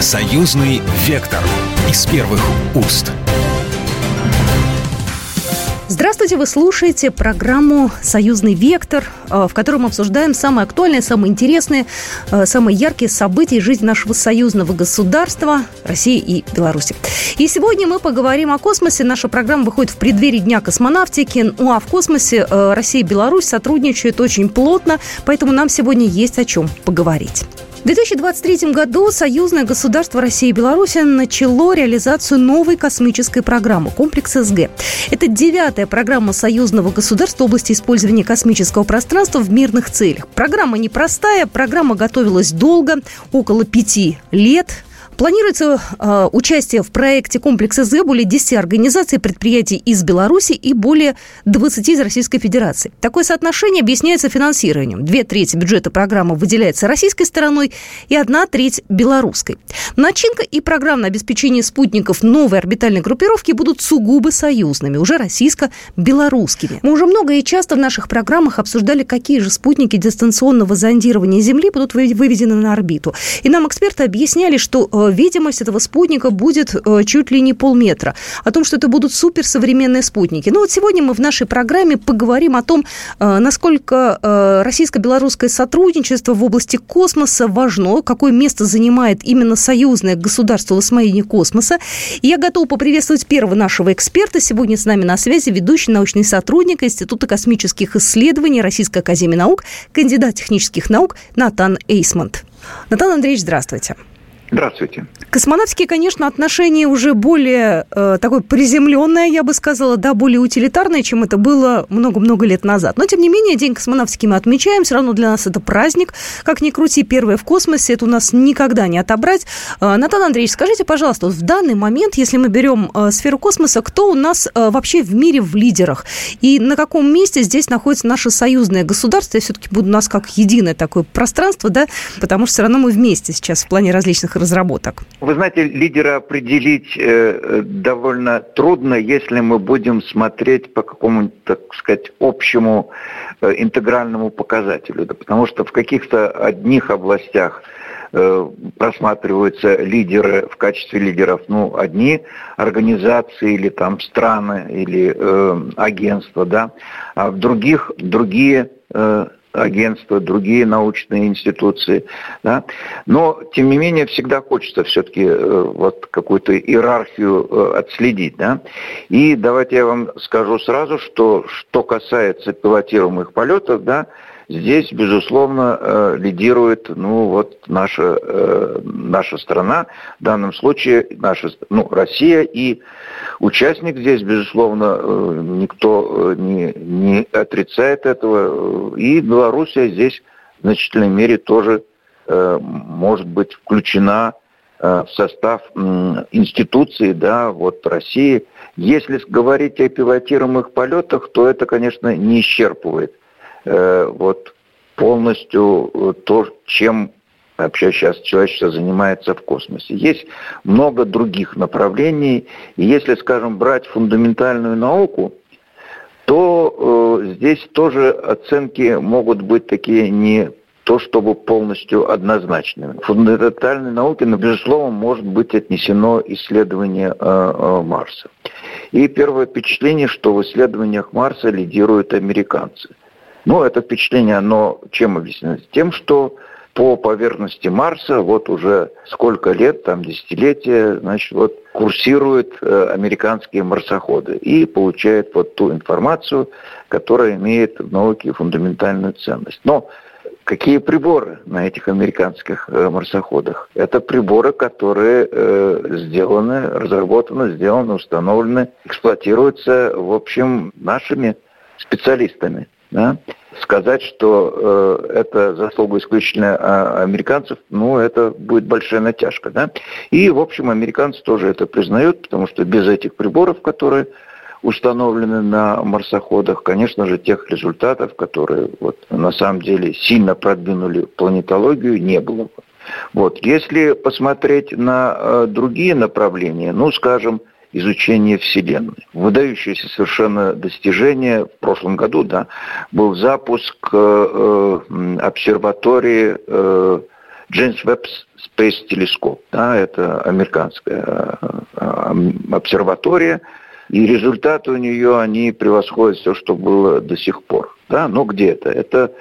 Союзный вектор из первых уст. Здравствуйте, вы слушаете программу «Союзный вектор», э, в которой мы обсуждаем самые актуальные, самые интересные, э, самые яркие события жизни нашего союзного государства России и Беларуси. И сегодня мы поговорим о космосе. Наша программа выходит в преддверии Дня космонавтики. Ну а в космосе э, Россия и Беларусь сотрудничают очень плотно, поэтому нам сегодня есть о чем поговорить. В 2023 году союзное государство России и Беларуси начало реализацию новой космической программы «Комплекс СГ». Это девятая программа союзного государства в области использования космического пространства в мирных целях. Программа непростая, программа готовилась долго, около пяти лет. Планируется э, участие в проекте комплекса ЗЭ более 10 организаций предприятий из Беларуси и более 20 из Российской Федерации. Такое соотношение объясняется финансированием. Две трети бюджета программы выделяется российской стороной и одна треть белорусской. Начинка и программное обеспечение спутников новой орбитальной группировки будут сугубо союзными, уже российско-белорусскими. Мы уже много и часто в наших программах обсуждали, какие же спутники дистанционного зондирования Земли будут выведены на орбиту. И нам эксперты объясняли, что э, видимость этого спутника будет э, чуть ли не полметра. О том, что это будут суперсовременные спутники. Ну вот сегодня мы в нашей программе поговорим о том, э, насколько э, российско-белорусское сотрудничество в области космоса важно, какое место занимает именно союзное государство в освоении космоса. И я готова поприветствовать первого нашего эксперта. Сегодня с нами на связи ведущий научный сотрудник Института космических исследований Российской Академии Наук, кандидат технических наук Натан Эйсмонт. Натан Андреевич, здравствуйте. Здравствуйте. Космонавтские, конечно, отношения уже более э, такое приземленное, я бы сказала, да, более утилитарное, чем это было много-много лет назад. Но, тем не менее, День космонавтики мы отмечаем. Все равно для нас это праздник. Как ни крути, первое в космосе, это у нас никогда не отобрать. Э, Натан Андреевич, скажите, пожалуйста, вот в данный момент, если мы берем э, сферу космоса, кто у нас э, вообще в мире в лидерах? И на каком месте здесь находится наше союзное государство? Я все-таки буду у нас как единое такое пространство, да, потому что все равно мы вместе сейчас в плане различных разработок? Вы знаете, лидера определить э, довольно трудно, если мы будем смотреть по какому-то, так сказать, общему э, интегральному показателю. Да, потому что в каких-то одних областях э, просматриваются лидеры в качестве лидеров, ну, одни организации или там страны или э, агентства, да, а в других другие э, агентства, другие научные институции. Да? Но, тем не менее, всегда хочется все-таки э, вот какую-то иерархию э, отследить. Да? И давайте я вам скажу сразу, что что касается пилотируемых полетов, да, Здесь, безусловно, э, лидирует ну, вот наша, э, наша страна, в данном случае наша, ну, Россия, и участник здесь, безусловно, э, никто не, не отрицает этого, и Белоруссия здесь в значительной мере тоже может быть включена в состав институции, да, вот России. Если говорить о пилотируемых полетах, то это, конечно, не исчерпывает Э, вот полностью э, то, чем вообще сейчас человечество занимается в космосе. Есть много других направлений, и если, скажем, брать фундаментальную науку, то э, здесь тоже оценки могут быть такие не то чтобы полностью однозначными. В фундаментальной науке, ну, безусловно, может быть отнесено исследование э, э, Марса. И первое впечатление, что в исследованиях Марса лидируют американцы – ну, это впечатление, оно чем объяснено? Тем, что по поверхности Марса вот уже сколько лет, там десятилетия, значит, вот курсируют э, американские марсоходы и получают вот ту информацию, которая имеет в науке фундаментальную ценность. Но какие приборы на этих американских э, марсоходах? Это приборы, которые э, сделаны, разработаны, сделаны, установлены, эксплуатируются, в общем, нашими специалистами. Да? Сказать, что э, это заслуга исключительно а, американцев, ну, это будет большая натяжка. Да? И, в общем, американцы тоже это признают, потому что без этих приборов, которые установлены на марсоходах, конечно же, тех результатов, которые вот, на самом деле сильно продвинули планетологию, не было бы. Вот. Если посмотреть на э, другие направления, ну, скажем, изучения Вселенной. Выдающееся совершенно достижение в прошлом году да, был запуск э, обсерватории э, Джеймс Веб Space Telescope. Да, это американская обсерватория, и результаты у нее, они превосходят все, что было до сих пор. Да? Но где это? Это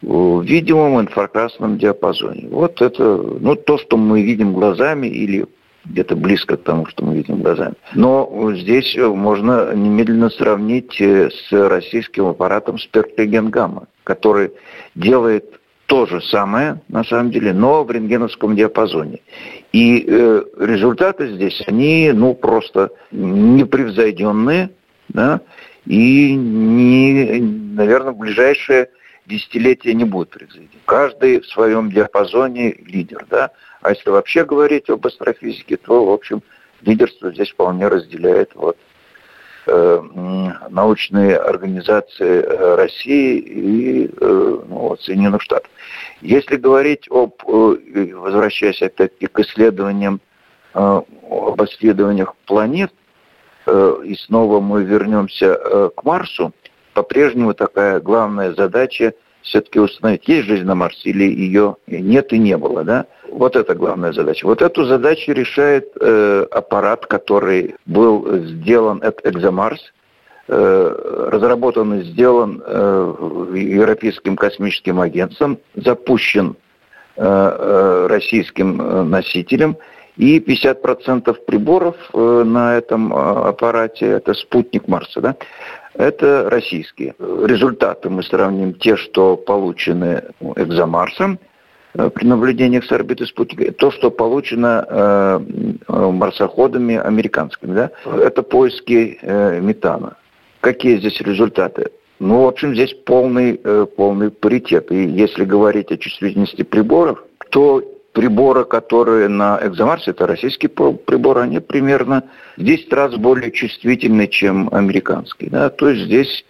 в видимом инфракрасном диапазоне. Вот это ну, то, что мы видим глазами или где-то близко к тому, что мы видим глазами. Но здесь можно немедленно сравнить э, с российским аппаратом спектрогенгамма, который делает то же самое, на самом деле, но в рентгеновском диапазоне. И э, результаты здесь, они, ну, просто непревзойденные, да, и, не, наверное, в ближайшее десятилетие не будет превзойден. Каждый в своем диапазоне лидер, да. А если вообще говорить об астрофизике, то, в общем, лидерство здесь вполне разделяет вот Э, научные организации э, России и э, ну, вот, Соединенных Штатов. Если говорить об, возвращаясь опять-таки к исследованиям, об исследованиях планет, и снова мы вернемся к Марсу, по-прежнему такая главная задача все-таки установить, есть жизнь на Марсе или ее нет и не было, да? Вот это главная задача. Вот эту задачу решает э, аппарат, который был сделан, это Экзомарс, э, разработан и сделан э, Европейским космическим агентством, запущен э, э, российским э, носителем, и 50% приборов э, на этом э, аппарате, это спутник Марса, да, это российские. Результаты мы сравним те, что получены экзомарсом э, при наблюдениях с орбиты спутника, то, что получено марсоходами американскими. Да? Это поиски метана. Какие здесь результаты? Ну, в общем, здесь полный, полный паритет. И если говорить о чувствительности приборов, то приборы, которые на Экзомарсе, это российские приборы, они примерно в 10 раз более чувствительны, чем американские. Да? То есть здесь,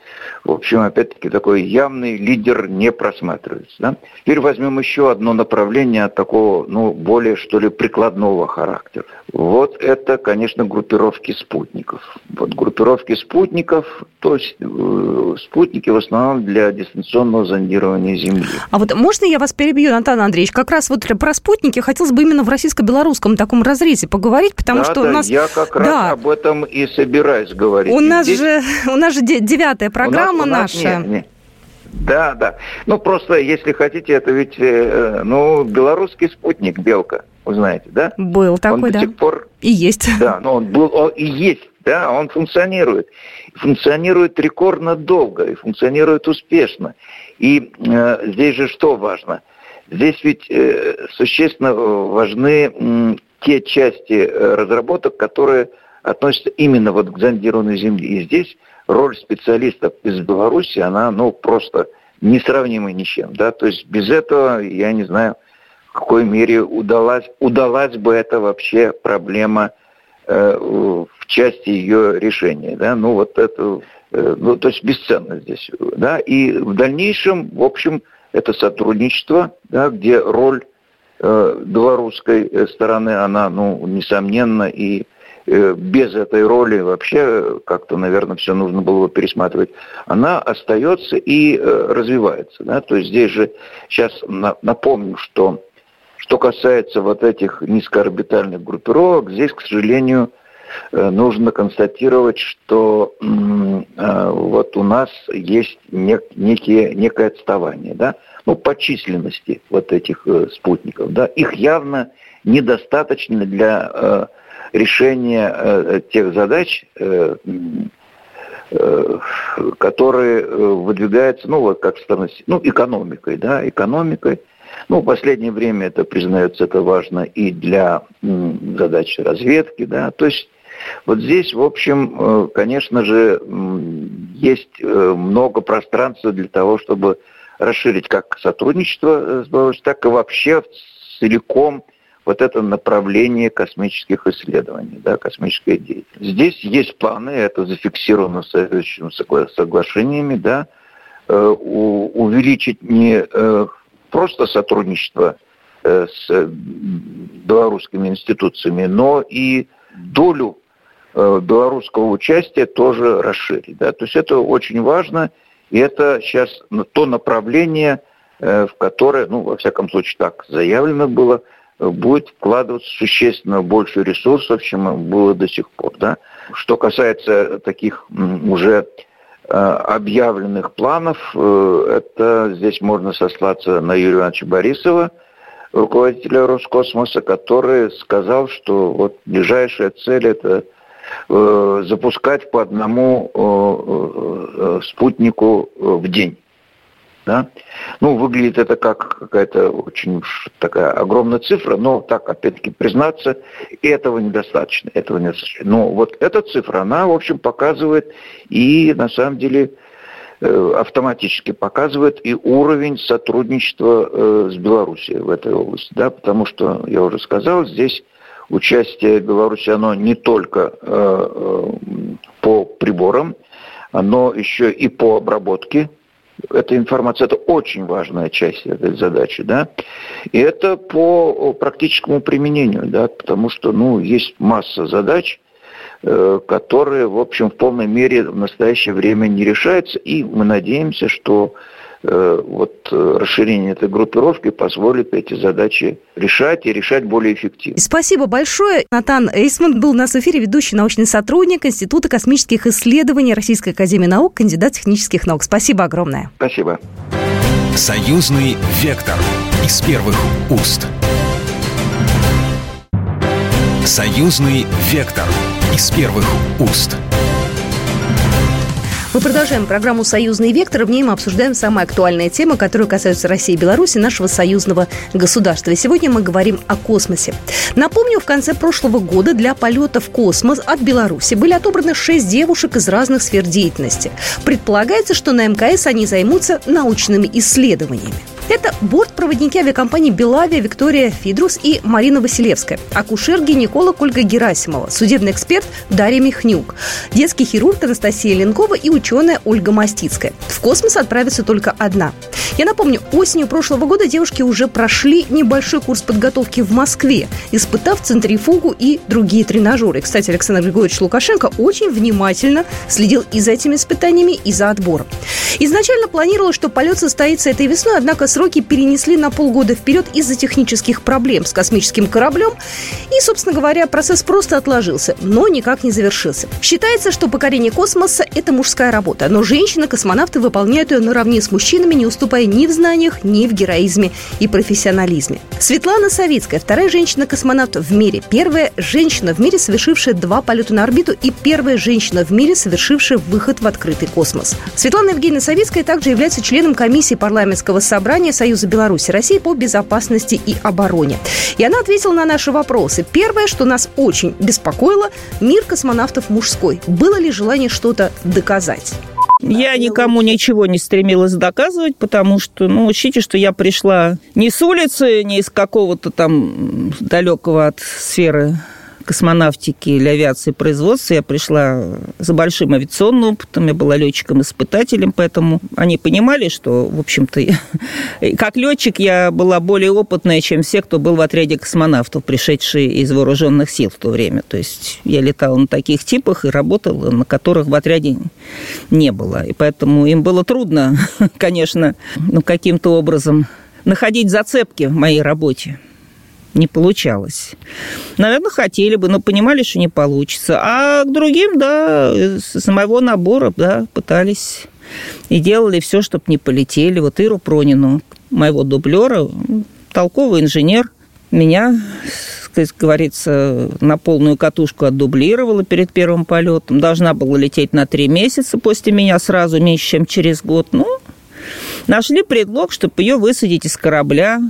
в общем, опять-таки такой явный лидер не просматривается. Да? Теперь возьмем еще одно направление такого, ну, более, что ли, прикладного характера. Вот это, конечно, группировки спутников. Вот группировки спутников, то есть э, спутники в основном для дистанционного зондирования Земли. А вот можно я вас перебью, Натан Андреевич? Как раз вот про спутники хотелось бы именно в российско-белорусском таком разрезе поговорить, потому да, что да, у нас... я как раз да. об этом и собираюсь говорить. У нас здесь... же у нас же девятая программа у нас, у нас наша. Нет, нет. Да, да. Ну, просто, если хотите, это ведь, э, ну, белорусский спутник «Белка», вы знаете, да? Был такой, он до да. сих пор... И есть. Да, но он был, он и есть, да, он функционирует. Функционирует рекордно долго и функционирует успешно. И э, здесь же что важно? Здесь ведь э, существенно важны э, те части э, разработок, которые относятся именно вот к зондированной Земле. И здесь роль специалистов из Беларуси, она, ну, просто несравнима ни с чем, да, то есть без этого, я не знаю, в какой мере удалась, удалась бы эта вообще проблема э, в части ее решения, да, ну, вот это, э, ну, то есть бесценно здесь, да, и в дальнейшем, в общем, это сотрудничество, да, где роль э, белорусской э, стороны, она, ну, несомненно, и без этой роли вообще как-то, наверное, все нужно было бы пересматривать, она остается и э, развивается. Да? То есть здесь же сейчас напомню, что что касается вот этих низкоорбитальных группировок, здесь, к сожалению, э, нужно констатировать, что вот у нас есть некие, некое отставание, да, ну, по численности вот этих спутников, да, их явно недостаточно для решение э, тех задач, э, э, которые выдвигаются, ну, вот как стороны, ну, экономикой, да, экономикой. Ну, в последнее время это признается, это важно и для задач разведки, да, то есть вот здесь, в общем, конечно же, есть много пространства для того, чтобы расширить как сотрудничество с так и вообще целиком вот это направление космических исследований, да, космической деятельности. Здесь есть планы, это зафиксировано соответствующими соглашениями, да, э, увеличить не э, просто сотрудничество э, с белорусскими институциями, но и долю белорусского участия тоже расширить. Да? То есть это очень важно, и это сейчас то направление, в которое, ну, во всяком случае, так заявлено было, будет вкладываться существенно больше ресурсов, чем было до сих пор. Да? Что касается таких уже объявленных планов, это здесь можно сослаться на Юрия Ивановича Борисова, руководителя Роскосмоса, который сказал, что вот ближайшая цель это э, запускать по одному э, э, спутнику в день. Да? Ну, выглядит это как какая-то очень такая огромная цифра, но так, опять-таки, признаться, этого недостаточно. Этого недостаточно. Но вот эта цифра, она, в общем, показывает и, на самом деле, Э, автоматически показывает и уровень сотрудничества э, с Белоруссией в этой области. Да, потому что, я уже сказал, здесь участие Беларуси, оно не только э, по приборам, но еще и по обработке этой информации. Это очень важная часть этой задачи. Да? И это по практическому применению, да, потому что ну, есть масса задач, Э, которые, в общем, в полной мере в настоящее время не решаются. И мы надеемся, что вот э, расширение этой группировки позволит эти задачи решать и решать более эффективно. Спасибо большое. Натан Эйсман был у нас в эфире, ведущий научный сотрудник Института космических исследований Российской Академии Наук, кандидат технических наук. Спасибо огромное. Спасибо. Союзный вектор из первых уст. Союзный вектор из первых уст. Мы продолжаем программу «Союзный вектор». В ней мы обсуждаем самые актуальные темы, которые касаются России и Беларуси, нашего союзного государства. И сегодня мы говорим о космосе. Напомню, в конце прошлого года для полета в космос от Беларуси были отобраны шесть девушек из разных сфер деятельности. Предполагается, что на МКС они займутся научными исследованиями. Это бортпроводники авиакомпании «Белавия» Виктория Фидрус и Марина Василевская, акушер-гинеколог Ольга Герасимова, судебный эксперт Дарья Михнюк, детский хирург Анастасия Ленкова и ученая Ольга Мастицкая. В космос отправится только одна. Я напомню, осенью прошлого года девушки уже прошли небольшой курс подготовки в Москве, испытав центрифугу и другие тренажеры. Кстати, Александр Григорьевич Лукашенко очень внимательно следил и за этими испытаниями, и за отбором. Изначально планировалось, что полет состоится этой весной, однако сроки перенесли на полгода вперед из-за технических проблем с космическим кораблем. И, собственно говоря, процесс просто отложился, но никак не завершился. Считается, что покорение космоса – это мужская работа, но женщины-космонавты выполняют ее наравне с мужчинами, не уступая ни в знаниях, ни в героизме и профессионализме. Светлана Савицкая – вторая женщина-космонавт в мире, первая женщина в мире, совершившая два полета на орбиту и первая женщина в мире, совершившая выход в открытый космос. Светлана Евгеньевна Савицкая также является членом комиссии парламентского собрания Управления Союза Беларуси России по безопасности и обороне. И она ответила на наши вопросы. Первое, что нас очень беспокоило, мир космонавтов мужской. Было ли желание что-то доказать? Я никому ничего не стремилась доказывать, потому что, ну, учите, что я пришла не с улицы, не из какого-то там далекого от сферы космонавтики или авиации производства. Я пришла за большим авиационным опытом, я была летчиком-испытателем, поэтому они понимали, что, в общем-то, как летчик я была более опытная, чем все, кто был в отряде космонавтов, пришедшие из вооруженных сил в то время. То есть я летала на таких типах и работала, на которых в отряде не было. И поэтому им было трудно, конечно, ну, каким-то образом находить зацепки в моей работе не получалось. Наверное, хотели бы, но понимали, что не получится. А к другим, да, с моего набора, да, пытались и делали все, чтобы не полетели. Вот Иру Пронину, моего дублера, толковый инженер, меня, как говорится, на полную катушку отдублировала перед первым полетом. Должна была лететь на три месяца после меня сразу, меньше, чем через год. Ну, нашли предлог, чтобы ее высадить из корабля,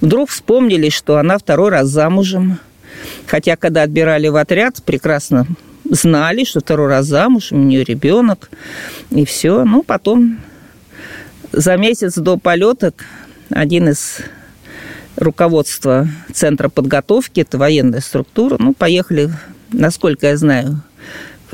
Вдруг вспомнили, что она второй раз замужем. Хотя, когда отбирали в отряд, прекрасно знали, что второй раз замуж, у нее ребенок, и все. Ну, потом за месяц до полета один из руководства Центра подготовки, это военная структура, ну, поехали, насколько я знаю,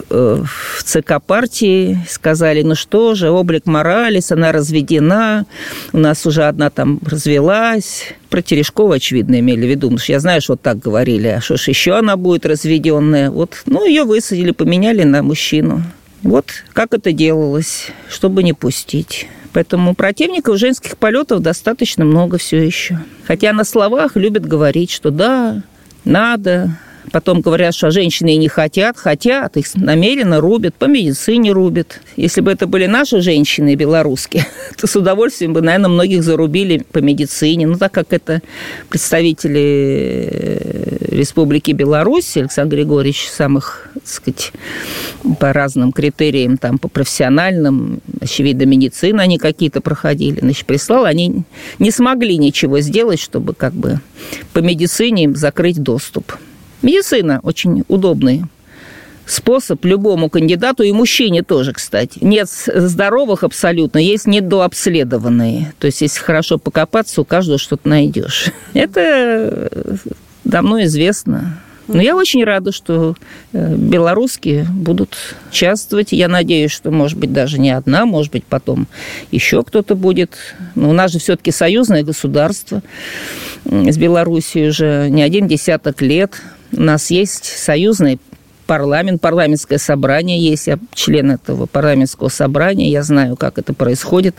в ЦК партии сказали, ну что же, облик Моралес, она разведена, у нас уже одна там развелась. Про Терешкова, очевидно, имели в виду, потому что я знаю, что вот так говорили, а что ж еще она будет разведенная. Вот, ну, ее высадили, поменяли на мужчину. Вот как это делалось, чтобы не пустить. Поэтому противников женских полетов достаточно много все еще. Хотя на словах любят говорить, что да, надо, Потом говорят, что женщины не хотят, хотят, их намеренно рубят, по медицине рубят. Если бы это были наши женщины белорусские, то с удовольствием бы, наверное, многих зарубили по медицине. Ну, так как это представители э, Республики Беларусь, Александр Григорьевич, самых, так сказать, по разным критериям, там, по профессиональным, очевидно, медицина они какие-то проходили, значит, прислал, они не смогли ничего сделать, чтобы как бы по медицине закрыть доступ. Медицина очень удобный способ любому кандидату и мужчине тоже, кстати. Нет здоровых абсолютно, есть недообследованные. То есть, если хорошо покопаться, у каждого что-то найдешь. Это давно известно. Но я очень рада, что э, белорусские будут участвовать. Я надеюсь, что, может быть, даже не одна, может быть, потом еще кто-то будет. Но у нас же все-таки союзное государство с Белоруссией уже не один десяток лет. У нас есть союзный парламент, парламентское собрание есть. Я член этого парламентского собрания, я знаю, как это происходит,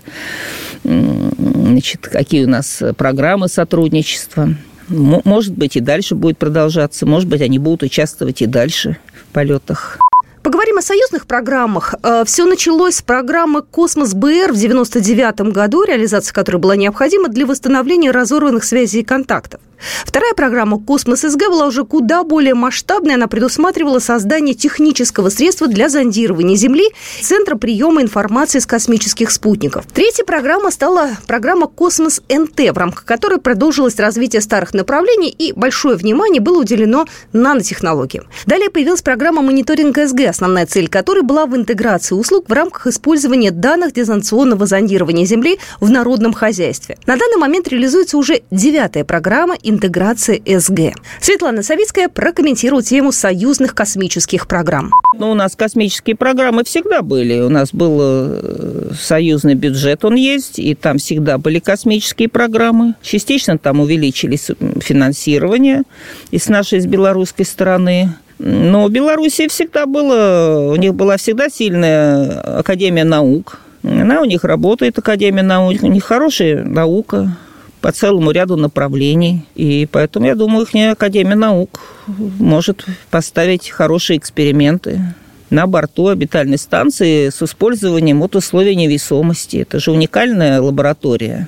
значит, какие у нас программы сотрудничества. Может быть, и дальше будет продолжаться. Может быть, они будут участвовать и дальше в полетах. Поговорим о союзных программах. Э, Все началось с программы «Космос БР» в 1999 году, реализация которой была необходима для восстановления разорванных связей и контактов. Вторая программа «Космос СГ» была уже куда более масштабной. Она предусматривала создание технического средства для зондирования Земли, центра приема информации с космических спутников. Третья программа стала программа «Космос НТ», в рамках которой продолжилось развитие старых направлений и большое внимание было уделено нанотехнологиям. Далее появилась программа «Мониторинг СГ», основная цель которой была в интеграции услуг в рамках использования данных дистанционного зондирования Земли в народном хозяйстве. На данный момент реализуется уже девятая программа интеграции СГ. Светлана Савицкая прокомментирует тему союзных космических программ. Ну, у нас космические программы всегда были. У нас был э, союзный бюджет, он есть, и там всегда были космические программы. Частично там увеличились финансирование и с нашей, с белорусской стороны. Но в Беларуси всегда было, у них была всегда сильная Академия наук. Она у них работает, Академия наук, у них хорошая наука, по целому ряду направлений. И поэтому, я думаю, их Академия наук может поставить хорошие эксперименты на борту орбитальной станции с использованием от условий невесомости. Это же уникальная лаборатория.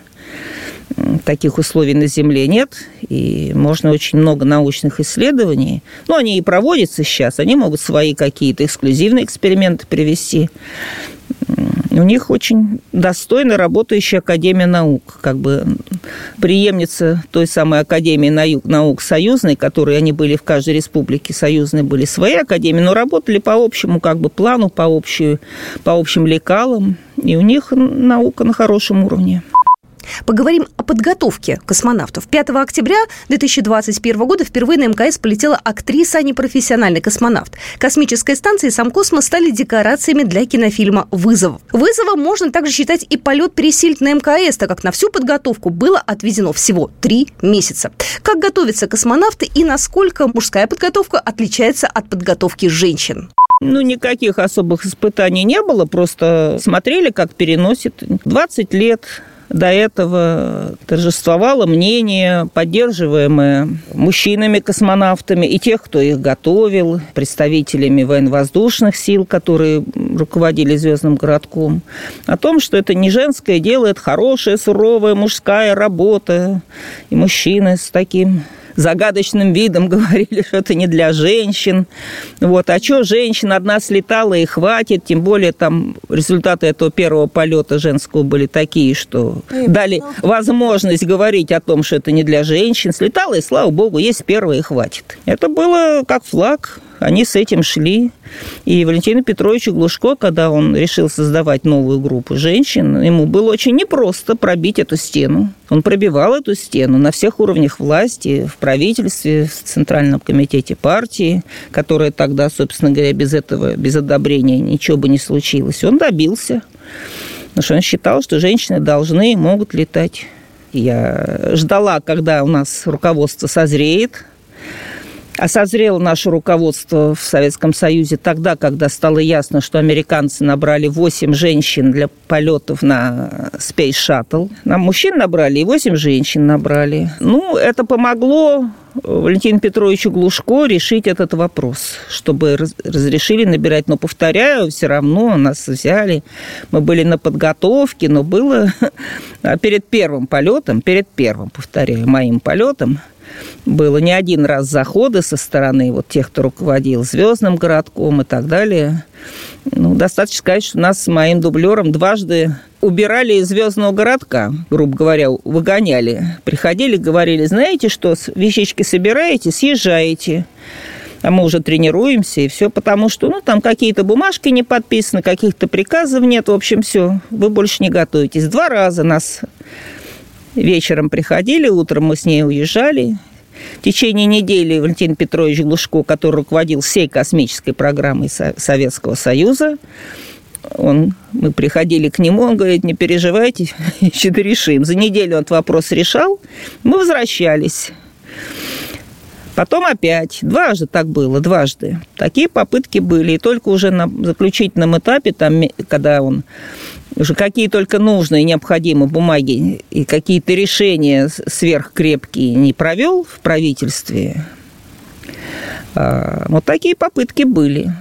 Таких условий на Земле нет, и можно очень много научных исследований. Ну, они и проводятся сейчас, они могут свои какие-то эксклюзивные эксперименты привести. У них очень достойно работающая Академия наук, как бы преемница той самой Академии наук союзной, которые они были в каждой республике союзной, были свои академии, но работали по общему как бы плану, по, общему, по общим лекалам, и у них наука на хорошем уровне. Поговорим о подготовке космонавтов. 5 октября 2021 года впервые на МКС полетела актриса, а не профессиональный космонавт. Космическая станция и сам космос стали декорациями для кинофильма «Вызов». Вызовом можно также считать и полет пересильд на МКС, так как на всю подготовку было отведено всего три месяца. Как готовятся космонавты и насколько мужская подготовка отличается от подготовки женщин? Ну, никаких особых испытаний не было, просто смотрели, как переносит. 20 лет до этого торжествовало мнение, поддерживаемое мужчинами-космонавтами и тех, кто их готовил, представителями военно-воздушных сил, которые руководили звездным городком, о том, что это не женское дело, это хорошая, суровая мужская работа. И мужчины с таким загадочным видом говорили, что это не для женщин. Вот. А что женщина одна слетала и хватит, тем более там результаты этого первого полета женского были такие, что и дали ну... возможность говорить о том, что это не для женщин. Слетала, и слава богу, есть первое и хватит. Это было как флаг, они с этим шли. И Валентину Петровичу Глушко, когда он решил создавать новую группу женщин, ему было очень непросто пробить эту стену. Он пробивал эту стену на всех уровнях власти, в правительстве, в Центральном комитете партии, которая тогда, собственно говоря, без этого, без одобрения ничего бы не случилось. Он добился. Потому что он считал, что женщины должны и могут летать. Я ждала, когда у нас руководство созреет, А созрело наше руководство в Советском Союзе тогда, когда стало ясно, что американцы набрали 8 женщин для полетов на Space Shuttle. Нам мужчин набрали и 8 женщин набрали. Ну, это помогло Валентину Петровичу Глушко решить этот вопрос, чтобы разрешили набирать. Но, повторяю, все равно нас взяли. Мы были на подготовке, но было перед первым полетом, перед первым, повторяю, моим полетом, было не один раз заходы со стороны вот тех, кто руководил звездным городком и так далее. Ну, достаточно сказать, что нас с моим дублером дважды убирали из звездного городка, грубо говоря, выгоняли. Приходили, говорили, знаете что, вещички собираете, съезжаете. А мы уже тренируемся, и все потому, что ну, там какие-то бумажки не подписаны, каких-то приказов нет, в общем, все, вы больше не готовитесь. Два раза нас вечером приходили, утром мы с ней уезжали, в течение недели Валентин Петрович Глушко, который руководил всей космической программой Советского Союза, он, мы приходили к нему, он говорит, не переживайте, что-то решим. За неделю он этот вопрос решал, мы возвращались. Потом опять, дважды так было, дважды. Такие попытки были, и только уже на заключительном этапе, там, когда он уже какие только нужные, необходимые бумаги и какие-то решения сверхкрепкие не провел в правительстве, а, вот такие попытки были.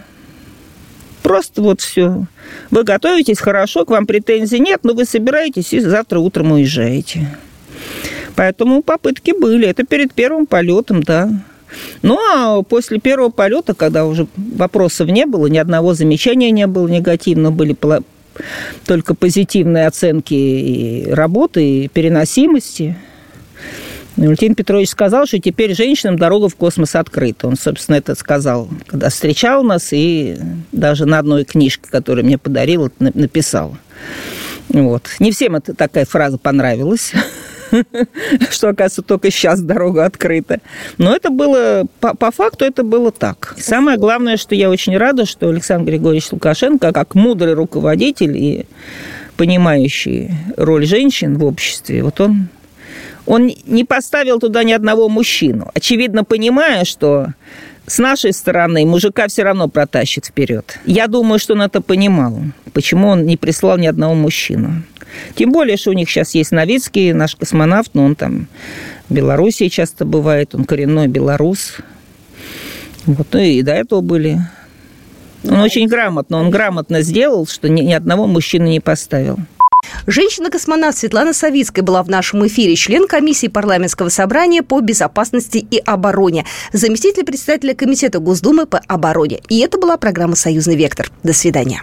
Просто вот все. Вы готовитесь хорошо, к вам претензий нет, но вы собираетесь и завтра утром уезжаете. Поэтому попытки были. Это перед первым полетом, да. Ну, а после первого полета, когда уже вопросов не было, ни одного замечания не было негативно, были только позитивные оценки и работы, и переносимости. Валентин Петрович сказал, что теперь женщинам дорога в космос открыта. Он, собственно, это сказал, когда встречал нас, и даже на одной книжке, которую мне подарил, написал. Вот. Не всем эта такая фраза понравилась. что, оказывается, только сейчас дорога открыта. Но это было, по, по факту это было так. Самое главное, что я очень рада, что Александр Григорьевич Лукашенко, как мудрый руководитель и понимающий роль женщин в обществе, вот он он не поставил туда ни одного мужчину, очевидно понимая, что с нашей стороны мужика все равно протащит вперед. Я думаю, что он это понимал. Почему он не прислал ни одного мужчину? Тем более, что у них сейчас есть Новицкий, наш космонавт, но он там в Белоруссии часто бывает, он коренной белорус. Вот, ну и до этого были. Он очень грамотно, он грамотно сделал, что ни, ни одного мужчины не поставил. Женщина-космонавт Светлана Савицкая была в нашем эфире, член комиссии парламентского собрания по безопасности и обороне, заместитель председателя комитета Госдумы по обороне. И это была программа «Союзный вектор». До свидания.